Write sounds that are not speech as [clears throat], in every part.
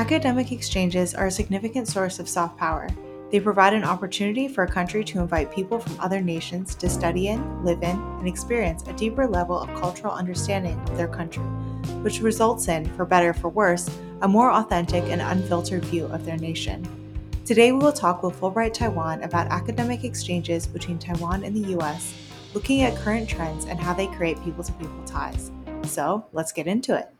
Academic exchanges are a significant source of soft power. They provide an opportunity for a country to invite people from other nations to study in, live in, and experience a deeper level of cultural understanding of their country, which results in, for better or for worse, a more authentic and unfiltered view of their nation. Today, we will talk with Fulbright Taiwan about academic exchanges between Taiwan and the US, looking at current trends and how they create people to people ties. So, let's get into it.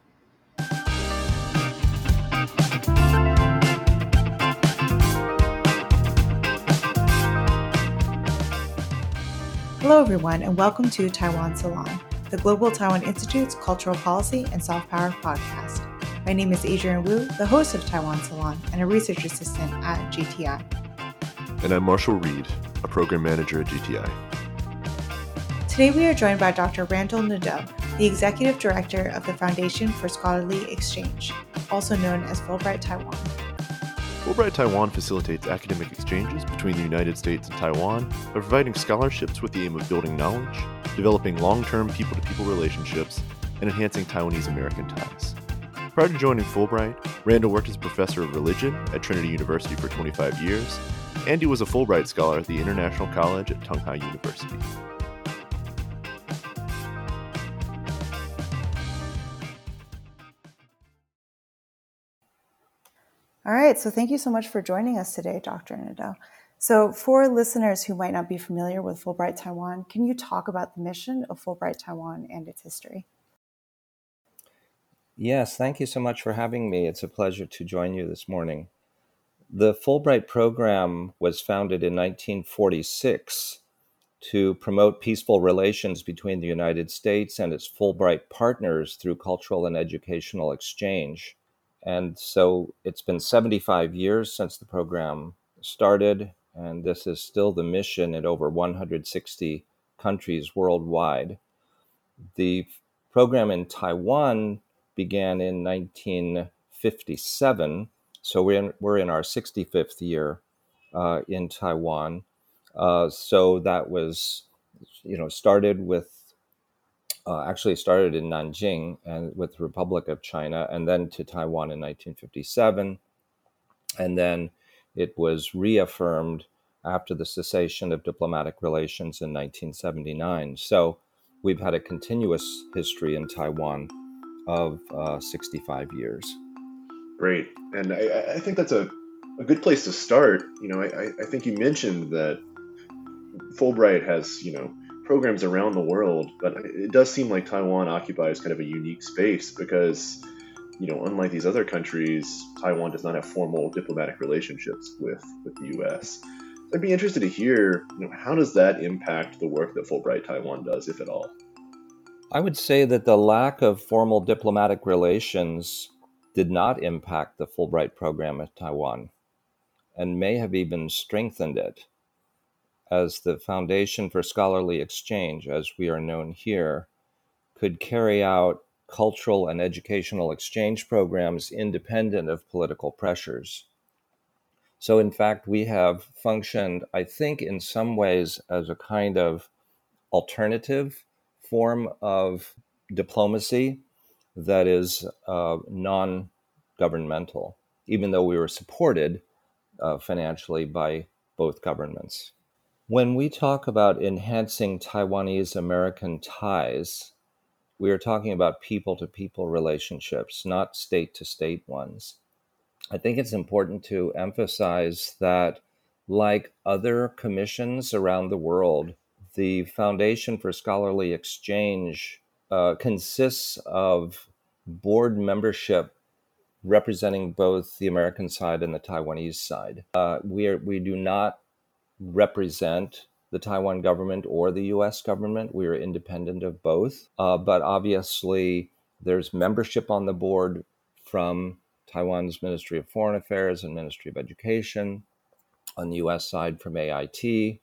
Hello, everyone, and welcome to Taiwan Salon, the Global Taiwan Institute's Cultural Policy and Soft Power podcast. My name is Adrienne Wu, the host of Taiwan Salon and a research assistant at GTI. And I'm Marshall Reid, a program manager at GTI. Today we are joined by Dr. Randall Nadeau, the executive director of the Foundation for Scholarly Exchange, also known as Fulbright Taiwan. Fulbright Taiwan facilitates academic exchanges between the United States and Taiwan by providing scholarships with the aim of building knowledge, developing long term people to people relationships, and enhancing Taiwanese American ties. Prior to joining Fulbright, Randall worked as professor of religion at Trinity University for 25 years, and he was a Fulbright scholar at the International College at Tung Hai University. All right, so thank you so much for joining us today, Dr. Nadeau. So, for listeners who might not be familiar with Fulbright Taiwan, can you talk about the mission of Fulbright Taiwan and its history? Yes, thank you so much for having me. It's a pleasure to join you this morning. The Fulbright program was founded in 1946 to promote peaceful relations between the United States and its Fulbright partners through cultural and educational exchange. And so it's been 75 years since the program started, and this is still the mission in over 160 countries worldwide. The program in Taiwan began in 1957, so we're in, we're in our 65th year uh, in Taiwan. Uh, so that was, you know, started with uh, actually started in Nanjing and with the Republic of China, and then to Taiwan in 1957, and then it was reaffirmed after the cessation of diplomatic relations in 1979. So we've had a continuous history in Taiwan of uh, 65 years. Great, and I, I think that's a, a good place to start. You know, I, I think you mentioned that Fulbright has you know programs around the world, but it does seem like Taiwan occupies kind of a unique space because, you know, unlike these other countries, Taiwan does not have formal diplomatic relationships with, with the U.S. I'd be interested to hear, you know, how does that impact the work that Fulbright Taiwan does, if at all? I would say that the lack of formal diplomatic relations did not impact the Fulbright program at Taiwan and may have even strengthened it as the Foundation for Scholarly Exchange, as we are known here, could carry out cultural and educational exchange programs independent of political pressures. So, in fact, we have functioned, I think, in some ways as a kind of alternative form of diplomacy that is uh, non governmental, even though we were supported uh, financially by both governments. When we talk about enhancing Taiwanese American ties, we are talking about people to people relationships, not state to state ones. I think it's important to emphasize that, like other commissions around the world, the Foundation for Scholarly Exchange uh, consists of board membership representing both the American side and the Taiwanese side. Uh, we, are, we do not represent the Taiwan government or the US government. We are independent of both. Uh, but obviously, there's membership on the board from Taiwan's Ministry of Foreign Affairs and Ministry of Education, on the US side from AIT.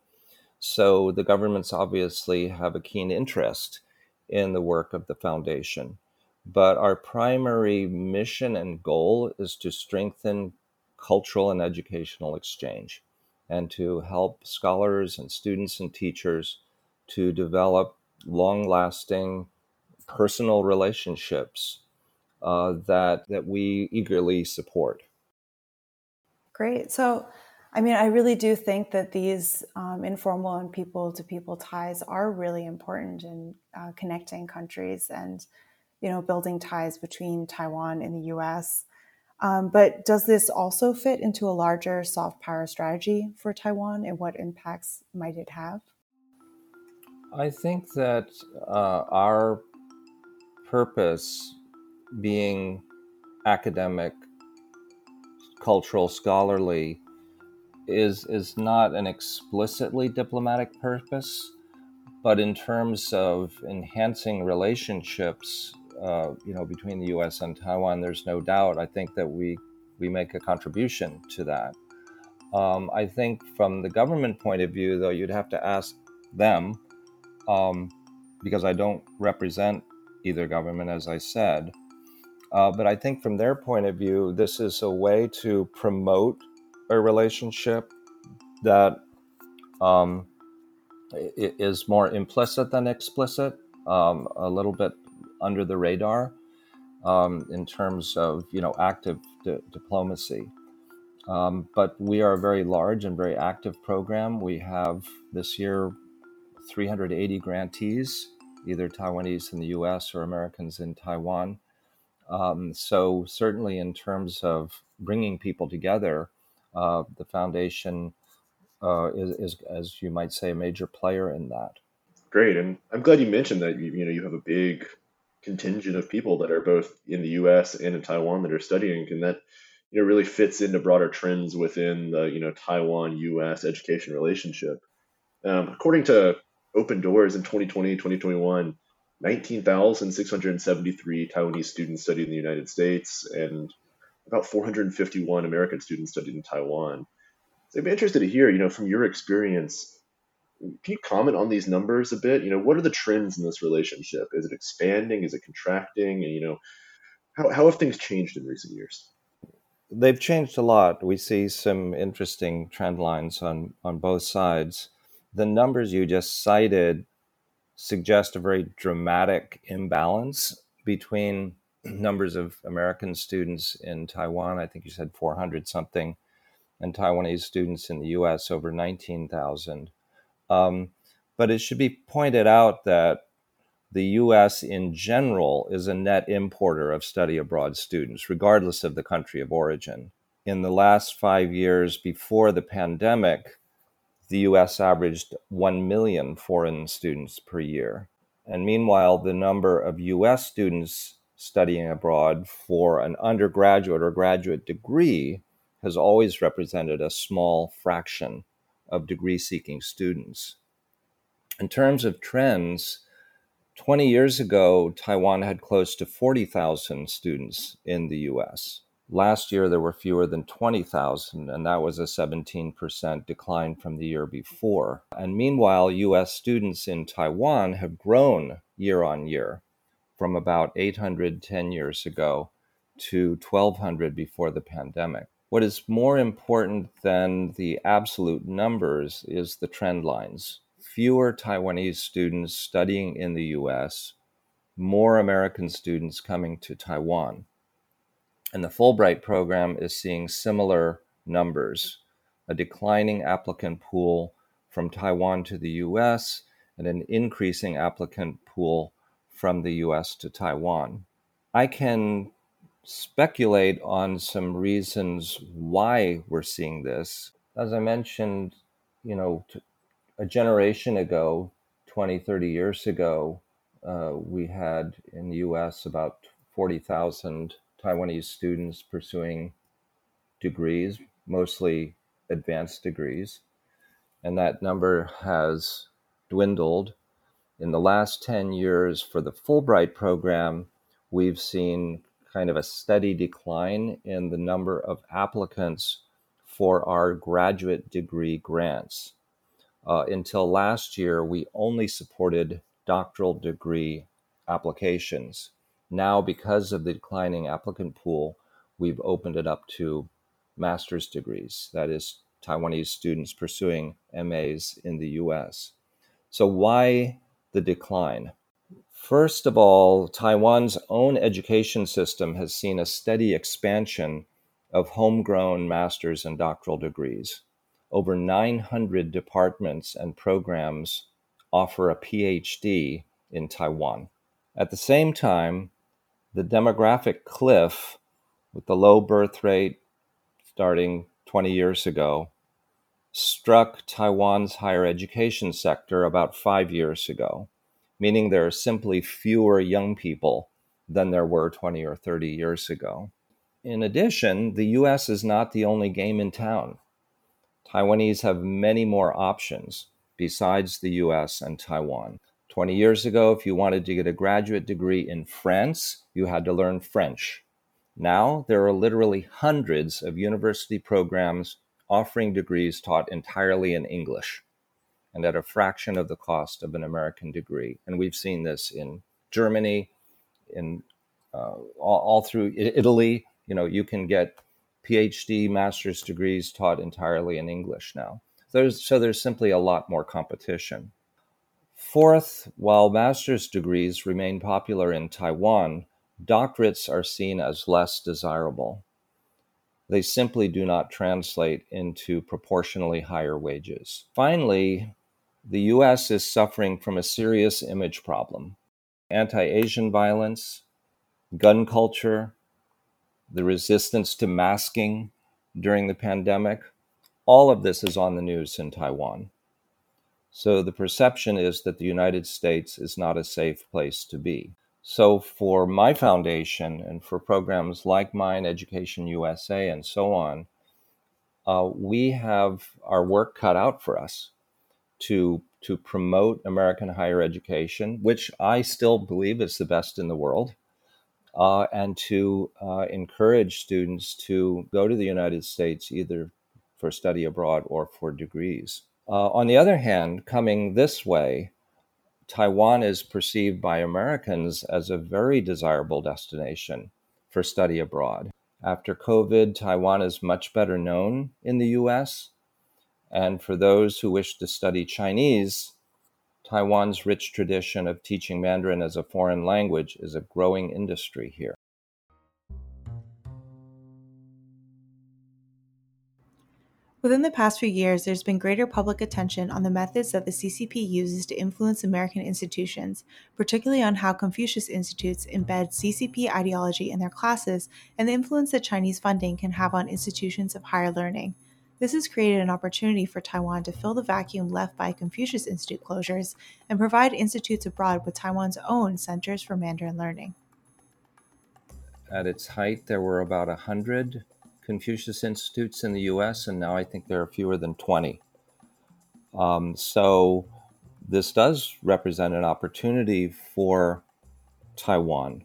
So the governments obviously have a keen interest in the work of the foundation. But our primary mission and goal is to strengthen cultural and educational exchange and to help scholars and students and teachers to develop long lasting personal relationships uh, that, that we eagerly support. Great. So, I mean, I really do think that these um, informal and people to people ties are really important in uh, connecting countries and, you know, building ties between Taiwan and the US. Um, but does this also fit into a larger soft power strategy for Taiwan and what impacts might it have? I think that uh, our purpose being academic, cultural, scholarly is is not an explicitly diplomatic purpose, but in terms of enhancing relationships uh, you know, between the U.S. and Taiwan, there's no doubt. I think that we we make a contribution to that. Um, I think from the government point of view, though, you'd have to ask them um, because I don't represent either government, as I said. Uh, but I think from their point of view, this is a way to promote a relationship that um, is more implicit than explicit, um, a little bit under the radar um, in terms of you know active di- diplomacy. Um, but we are a very large and very active program. We have this year 380 grantees, either Taiwanese in the U.S. or Americans in Taiwan. Um, so certainly, in terms of bringing people together, uh, the foundation uh, is, is, as you might say, a major player in that. Great, and I'm glad you mentioned that. You, you know, you have a big contingent of people that are both in the U.S. and in Taiwan that are studying, and that you know really fits into broader trends within the you know Taiwan-U.S. education relationship. Um, according to Open Doors in 2020, 2021, 19,673 Taiwanese students studied in the United States, and about 451 American students studied in Taiwan. So I'd be interested to hear, you know, from your experience, can you comment on these numbers a bit? You know, what are the trends in this relationship? Is it expanding? Is it contracting? And, you know, how, how have things changed in recent years? They've changed a lot. We see some interesting trend lines on, on both sides. The numbers you just cited suggest a very dramatic imbalance between [clears throat] numbers of American students in Taiwan. I think you said 400 something, and Taiwanese students in the US over 19,000. Um, but it should be pointed out that the US in general is a net importer of study abroad students, regardless of the country of origin. In the last five years before the pandemic, the US averaged 1 million foreign students per year. And meanwhile, the number of US students studying abroad for an undergraduate or graduate degree has always represented a small fraction of degree seeking students. In terms of trends, 20 years ago, Taiwan had close to 40,000 students in the US. Last year, there were fewer than 20,000, and that was a 17% decline from the year before. And meanwhile, US students in Taiwan have grown year on year from about 800 10 years ago to 1,200 before the pandemic. What is more important than the absolute numbers is the trend lines. Fewer Taiwanese students studying in the US, more American students coming to Taiwan. And the Fulbright program is seeing similar numbers a declining applicant pool from Taiwan to the US and an increasing applicant pool from the US to Taiwan. I can speculate on some reasons why we're seeing this. As I mentioned, you know, a generation ago, 20, 30 years ago, uh, we had in the US about 40,000 Taiwanese students pursuing degrees, mostly advanced degrees. And that number has dwindled. In the last 10 years for the Fulbright program, we've seen kind of a steady decline in the number of applicants for our graduate degree grants. Uh, until last year, we only supported doctoral degree applications. Now, because of the declining applicant pool, we've opened it up to master's degrees, that is, Taiwanese students pursuing MAs in the US. So, why the decline? First of all, Taiwan's own education system has seen a steady expansion of homegrown master's and doctoral degrees. Over 900 departments and programs offer a PhD in Taiwan. At the same time, the demographic cliff with the low birth rate starting 20 years ago struck Taiwan's higher education sector about five years ago, meaning there are simply fewer young people than there were 20 or 30 years ago. In addition, the US is not the only game in town. Taiwanese have many more options besides the US and Taiwan. 20 years ago, if you wanted to get a graduate degree in France, you had to learn French. Now, there are literally hundreds of university programs offering degrees taught entirely in English and at a fraction of the cost of an American degree. And we've seen this in Germany, in uh, all, all through Italy. You know, you can get PhD master's degrees taught entirely in English now. There's, so there's simply a lot more competition. Fourth, while master's degrees remain popular in Taiwan, doctorates are seen as less desirable. They simply do not translate into proportionally higher wages. Finally, the US is suffering from a serious image problem. Anti Asian violence, gun culture, the resistance to masking during the pandemic, all of this is on the news in Taiwan. So the perception is that the United States is not a safe place to be. So for my foundation and for programs like mine, Education USA, and so on, uh, we have our work cut out for us to to promote American higher education, which I still believe is the best in the world uh, and to uh, encourage students to go to the United States either for study abroad or for degrees. Uh, on the other hand, coming this way, Taiwan is perceived by Americans as a very desirable destination for study abroad. After COVID, Taiwan is much better known in the US. And for those who wish to study Chinese, Taiwan's rich tradition of teaching Mandarin as a foreign language is a growing industry here. Within the past few years, there's been greater public attention on the methods that the CCP uses to influence American institutions, particularly on how Confucius Institutes embed CCP ideology in their classes and the influence that Chinese funding can have on institutions of higher learning. This has created an opportunity for Taiwan to fill the vacuum left by Confucius Institute closures and provide institutes abroad with Taiwan's own centers for Mandarin learning. At its height, there were about 100 Confucius Institutes in the US, and now I think there are fewer than 20. Um, so, this does represent an opportunity for Taiwan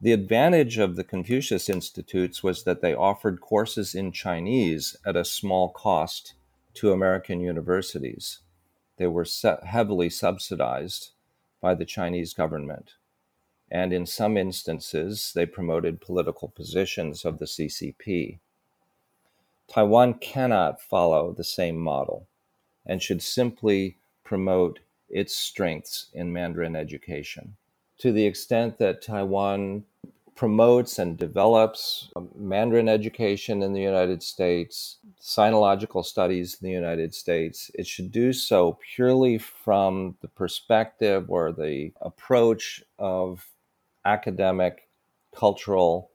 the advantage of the Confucius Institutes was that they offered courses in Chinese at a small cost to American universities. They were heavily subsidized by the Chinese government. And in some instances, they promoted political positions of the CCP. Taiwan cannot follow the same model and should simply promote its strengths in Mandarin education to the extent that Taiwan promotes and develops um, Mandarin education in the United States, sinological studies in the United States, it should do so purely from the perspective or the approach of academic, cultural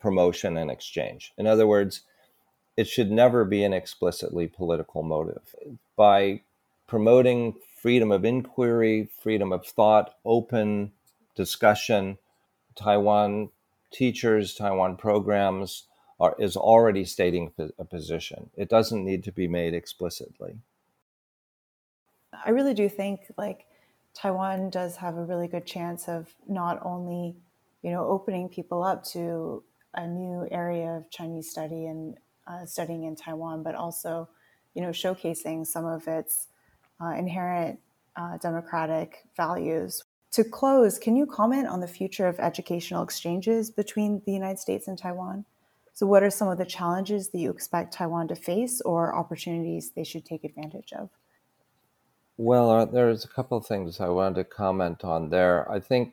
promotion and exchange. In other words, it should never be an explicitly political motive. By promoting freedom of inquiry, freedom of thought, open discussion. Taiwan teachers, Taiwan programs are, is already stating a position. It doesn't need to be made explicitly. I really do think like Taiwan does have a really good chance of not only, you know, opening people up to a new area of Chinese study and uh, studying in Taiwan, but also, you know, showcasing some of its uh, inherent uh, democratic values to close, can you comment on the future of educational exchanges between the United States and Taiwan? So, what are some of the challenges that you expect Taiwan to face or opportunities they should take advantage of? Well, uh, there's a couple of things I wanted to comment on there. I think,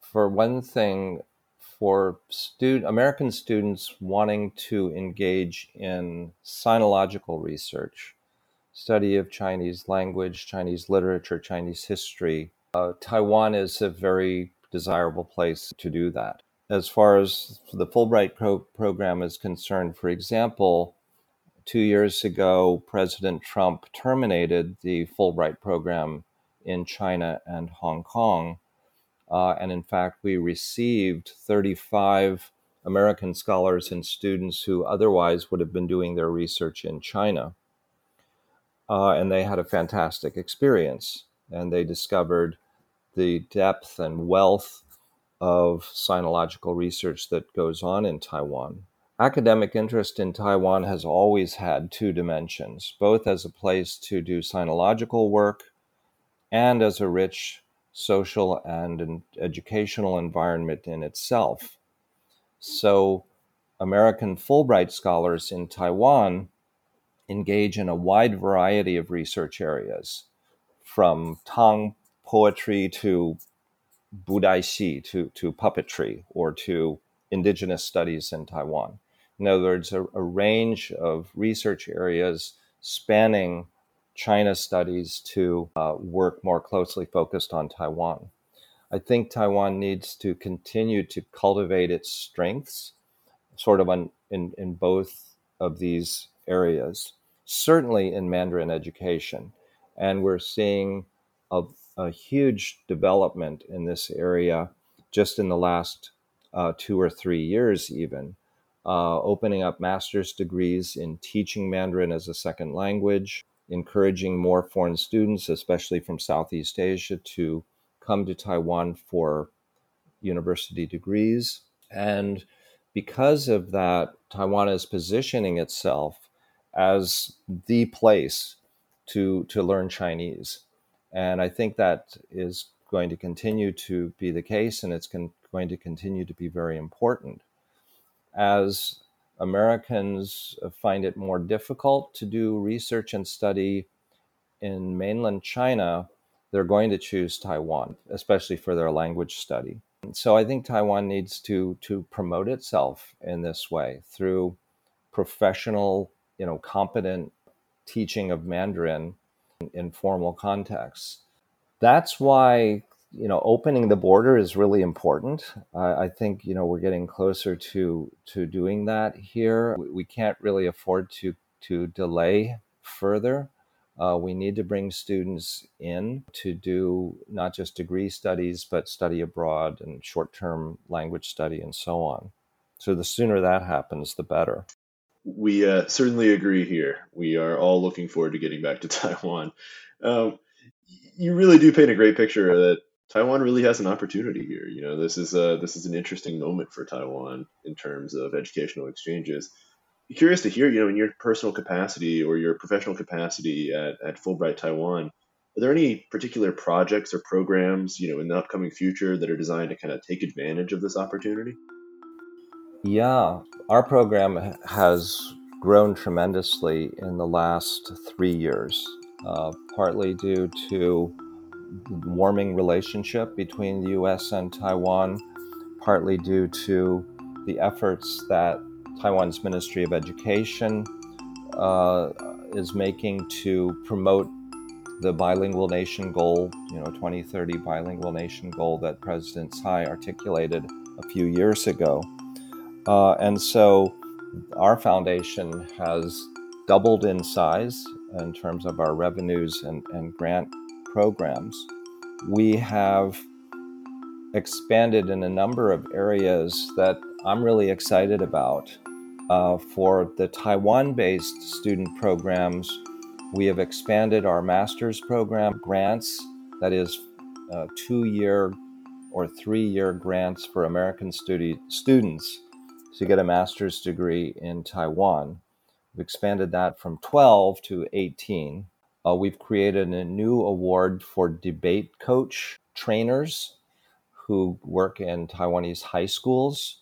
for one thing, for stud- American students wanting to engage in sinological research, study of Chinese language, Chinese literature, Chinese history, uh, Taiwan is a very desirable place to do that. As far as the Fulbright pro- program is concerned, for example, two years ago, President Trump terminated the Fulbright program in China and Hong Kong. Uh, and in fact, we received 35 American scholars and students who otherwise would have been doing their research in China. Uh, and they had a fantastic experience. And they discovered the depth and wealth of sinological research that goes on in Taiwan. Academic interest in Taiwan has always had two dimensions, both as a place to do sinological work and as a rich social and educational environment in itself. So, American Fulbright scholars in Taiwan engage in a wide variety of research areas, from Tang poetry to Budaixi, to, to puppetry, or to indigenous studies in Taiwan. In other words, a, a range of research areas spanning China studies to uh, work more closely focused on Taiwan. I think Taiwan needs to continue to cultivate its strengths, sort of on, in, in both of these areas, certainly in Mandarin education. And we're seeing a, a huge development in this area just in the last uh, two or three years, even. Uh, opening up master's degrees in teaching Mandarin as a second language, encouraging more foreign students, especially from Southeast Asia, to come to Taiwan for university degrees. And because of that, Taiwan is positioning itself as the place to, to learn Chinese. And I think that is going to continue to be the case, and it's con- going to continue to be very important. As Americans find it more difficult to do research and study in mainland China, they're going to choose Taiwan, especially for their language study. So I think Taiwan needs to to promote itself in this way through professional, you know, competent teaching of Mandarin in, formal contexts. That's why you know opening the border is really important. I think you know we're getting closer to to doing that here. We, we can't really afford to to delay further. Uh, we need to bring students in to do not just degree studies but study abroad and short-term language study and so on. So the sooner that happens the better we uh, certainly agree here we are all looking forward to getting back to [laughs] taiwan um, you really do paint a great picture that Taiwan really has an opportunity here. You know, this is a this is an interesting moment for Taiwan in terms of educational exchanges. Be curious to hear, you know, in your personal capacity or your professional capacity at, at Fulbright Taiwan, are there any particular projects or programs, you know, in the upcoming future that are designed to kind of take advantage of this opportunity? Yeah, our program has grown tremendously in the last three years, uh, partly due to warming relationship between the US and Taiwan, partly due to the efforts that Taiwan's Ministry of Education uh, is making to promote the bilingual nation goal, you know, 2030 bilingual nation goal that President Tsai articulated a few years ago. Uh, and so our foundation has doubled in size in terms of our revenues and, and grant programs. We have expanded in a number of areas that I'm really excited about. Uh, for the Taiwan based student programs, we have expanded our master's program grants, that is, uh, two year or three year grants for American studi- students to get a master's degree in Taiwan. We've expanded that from 12 to 18. Uh, we've created a new award for debate coach trainers who work in Taiwanese high schools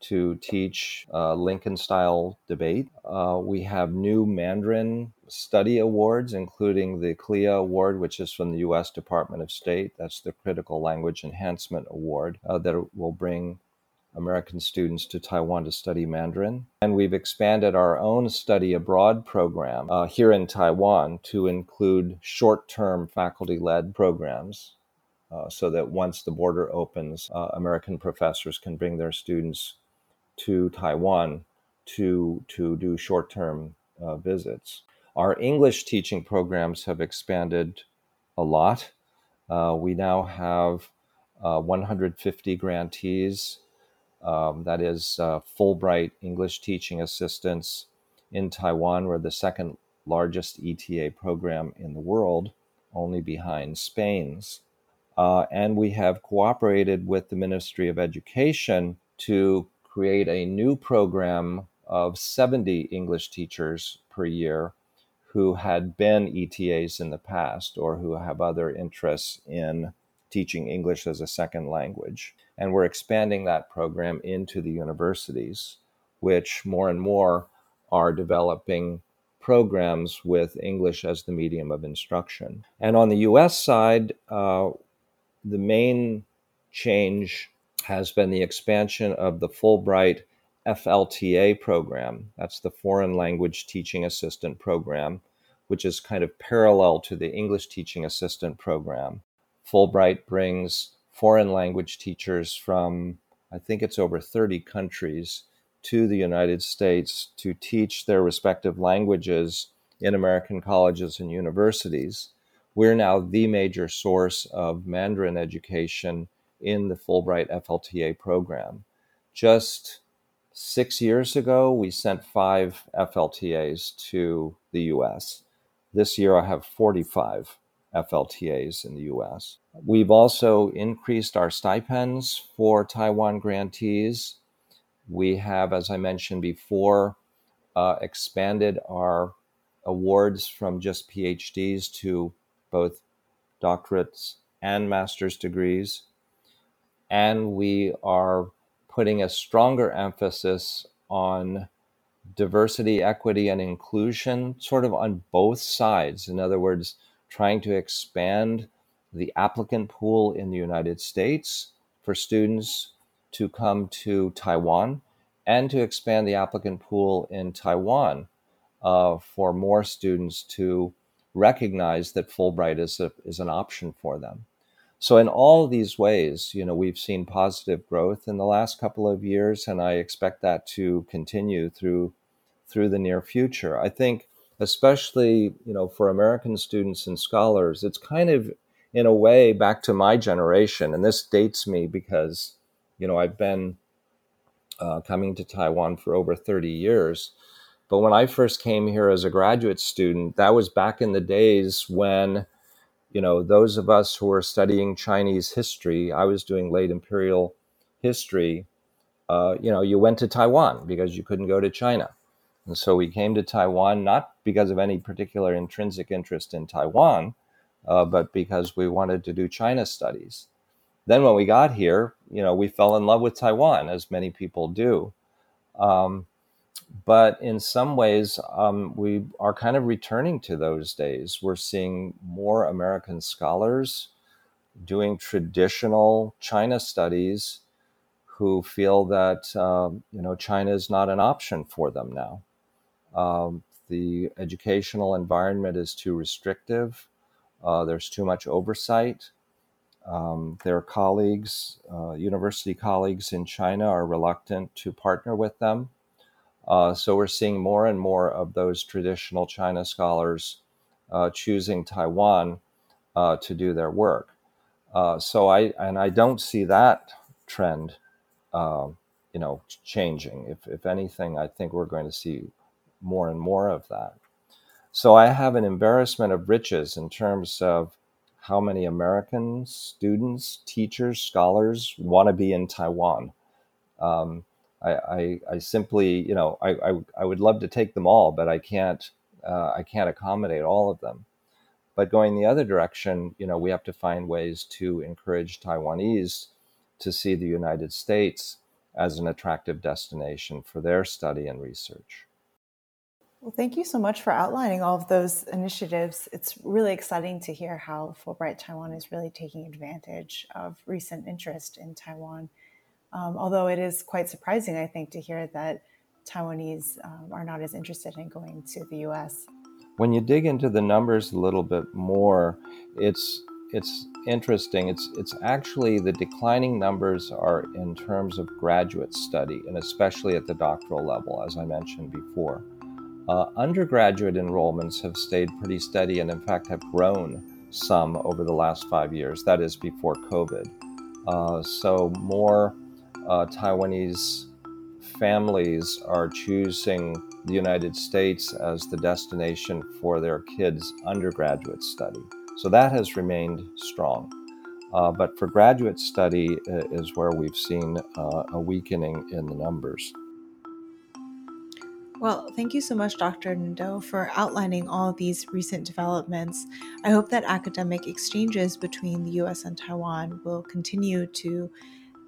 to teach uh, Lincoln style debate. Uh, we have new Mandarin study awards, including the CLEA Award, which is from the US Department of State. That's the Critical Language Enhancement Award uh, that will bring American students to Taiwan to study Mandarin. And we've expanded our own study abroad program uh, here in Taiwan to include short term faculty led programs. Uh, so that once the border opens, uh, American professors can bring their students to Taiwan to, to do short term uh, visits. Our English teaching programs have expanded a lot. Uh, we now have uh, 150 grantees um, that is uh, Fulbright English teaching assistants in Taiwan. We're the second largest ETA program in the world, only behind Spain's. Uh, and we have cooperated with the Ministry of Education to create a new program of 70 English teachers per year who had been ETAs in the past or who have other interests in teaching English as a second language. And we're expanding that program into the universities, which more and more are developing programs with English as the medium of instruction. And on the US side, uh, the main change has been the expansion of the Fulbright FLTA program. That's the Foreign Language Teaching Assistant Program, which is kind of parallel to the English Teaching Assistant Program. Fulbright brings foreign language teachers from, I think it's over 30 countries, to the United States to teach their respective languages in American colleges and universities. We're now the major source of Mandarin education in the Fulbright FLTA program. Just six years ago, we sent five FLTAs to the US. This year, I have 45 FLTAs in the US. We've also increased our stipends for Taiwan grantees. We have, as I mentioned before, uh, expanded our awards from just PhDs to both doctorates and master's degrees. And we are putting a stronger emphasis on diversity, equity, and inclusion, sort of on both sides. In other words, trying to expand the applicant pool in the United States for students to come to Taiwan and to expand the applicant pool in Taiwan uh, for more students to recognize that Fulbright is, a, is an option for them. So in all these ways, you know, we've seen positive growth in the last couple of years, and I expect that to continue through through the near future. I think especially you know for American students and scholars, it's kind of in a way back to my generation, and this dates me because you know I've been uh, coming to Taiwan for over 30 years. But when I first came here as a graduate student, that was back in the days when, you know, those of us who were studying Chinese history, I was doing late imperial history, uh, you know, you went to Taiwan because you couldn't go to China. And so we came to Taiwan not because of any particular intrinsic interest in Taiwan, uh, but because we wanted to do China studies. Then when we got here, you know, we fell in love with Taiwan, as many people do. Um, but in some ways, um, we are kind of returning to those days. We're seeing more American scholars doing traditional China studies who feel that um, you know China is not an option for them now. Um, the educational environment is too restrictive. Uh, there's too much oversight. Um, their colleagues, uh, university colleagues in China, are reluctant to partner with them. Uh, so we're seeing more and more of those traditional China scholars uh, choosing Taiwan uh, to do their work. Uh, so I and I don't see that trend, um, you know, changing. If if anything, I think we're going to see more and more of that. So I have an embarrassment of riches in terms of how many American students, teachers, scholars want to be in Taiwan. Um, I, I, I, simply, you know, I, I, I, would love to take them all, but I can't, uh, I can't accommodate all of them. But going the other direction, you know, we have to find ways to encourage Taiwanese to see the United States as an attractive destination for their study and research. Well, thank you so much for outlining all of those initiatives. It's really exciting to hear how Fulbright Taiwan is really taking advantage of recent interest in Taiwan. Um, although it is quite surprising, I think, to hear that Taiwanese um, are not as interested in going to the US. When you dig into the numbers a little bit more, it's it's interesting. It's it's actually the declining numbers are in terms of graduate study and especially at the doctoral level, as I mentioned before. Uh, undergraduate enrollments have stayed pretty steady and, in fact, have grown some over the last five years. That is before COVID. Uh, so more uh, Taiwanese families are choosing the United States as the destination for their kids' undergraduate study. So that has remained strong. Uh, but for graduate study uh, is where we've seen uh, a weakening in the numbers. Well, thank you so much, Dr. Nadeau, for outlining all these recent developments. I hope that academic exchanges between the US and Taiwan will continue to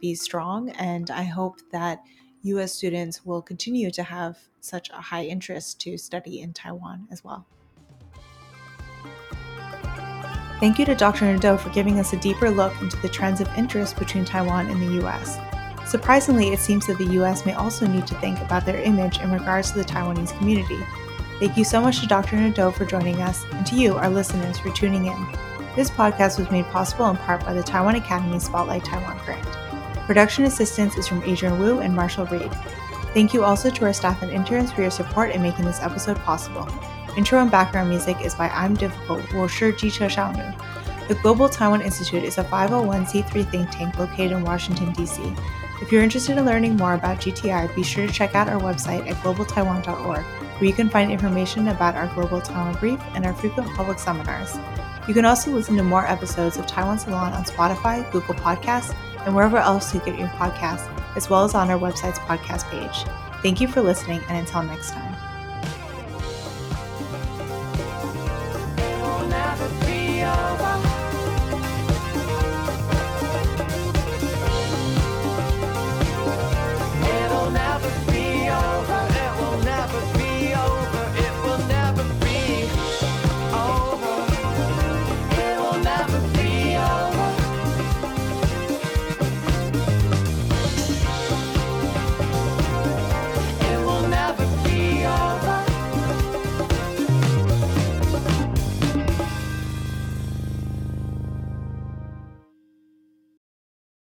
be strong, and I hope that US students will continue to have such a high interest to study in Taiwan as well. Thank you to Dr. Nadeau for giving us a deeper look into the trends of interest between Taiwan and the US. Surprisingly, it seems that the US may also need to think about their image in regards to the Taiwanese community. Thank you so much to Dr. Nadeau for joining us, and to you, our listeners, for tuning in. This podcast was made possible in part by the Taiwan Academy Spotlight Taiwan Grant. Production assistance is from Adrienne Wu and Marshall Reid. Thank you also to our staff and interns for your support in making this episode possible. Intro and background music is by I'm Difficult, Wushi Ji Che Xiaonu. The Global Taiwan Institute is a 501c3 think tank located in Washington, D.C. If you're interested in learning more about GTI, be sure to check out our website at globaltaiwan.org, where you can find information about our Global Taiwan Brief and our frequent public seminars. You can also listen to more episodes of Taiwan Salon on Spotify, Google Podcasts, and wherever else you get your podcasts, as well as on our website's podcast page. Thank you for listening, and until next time.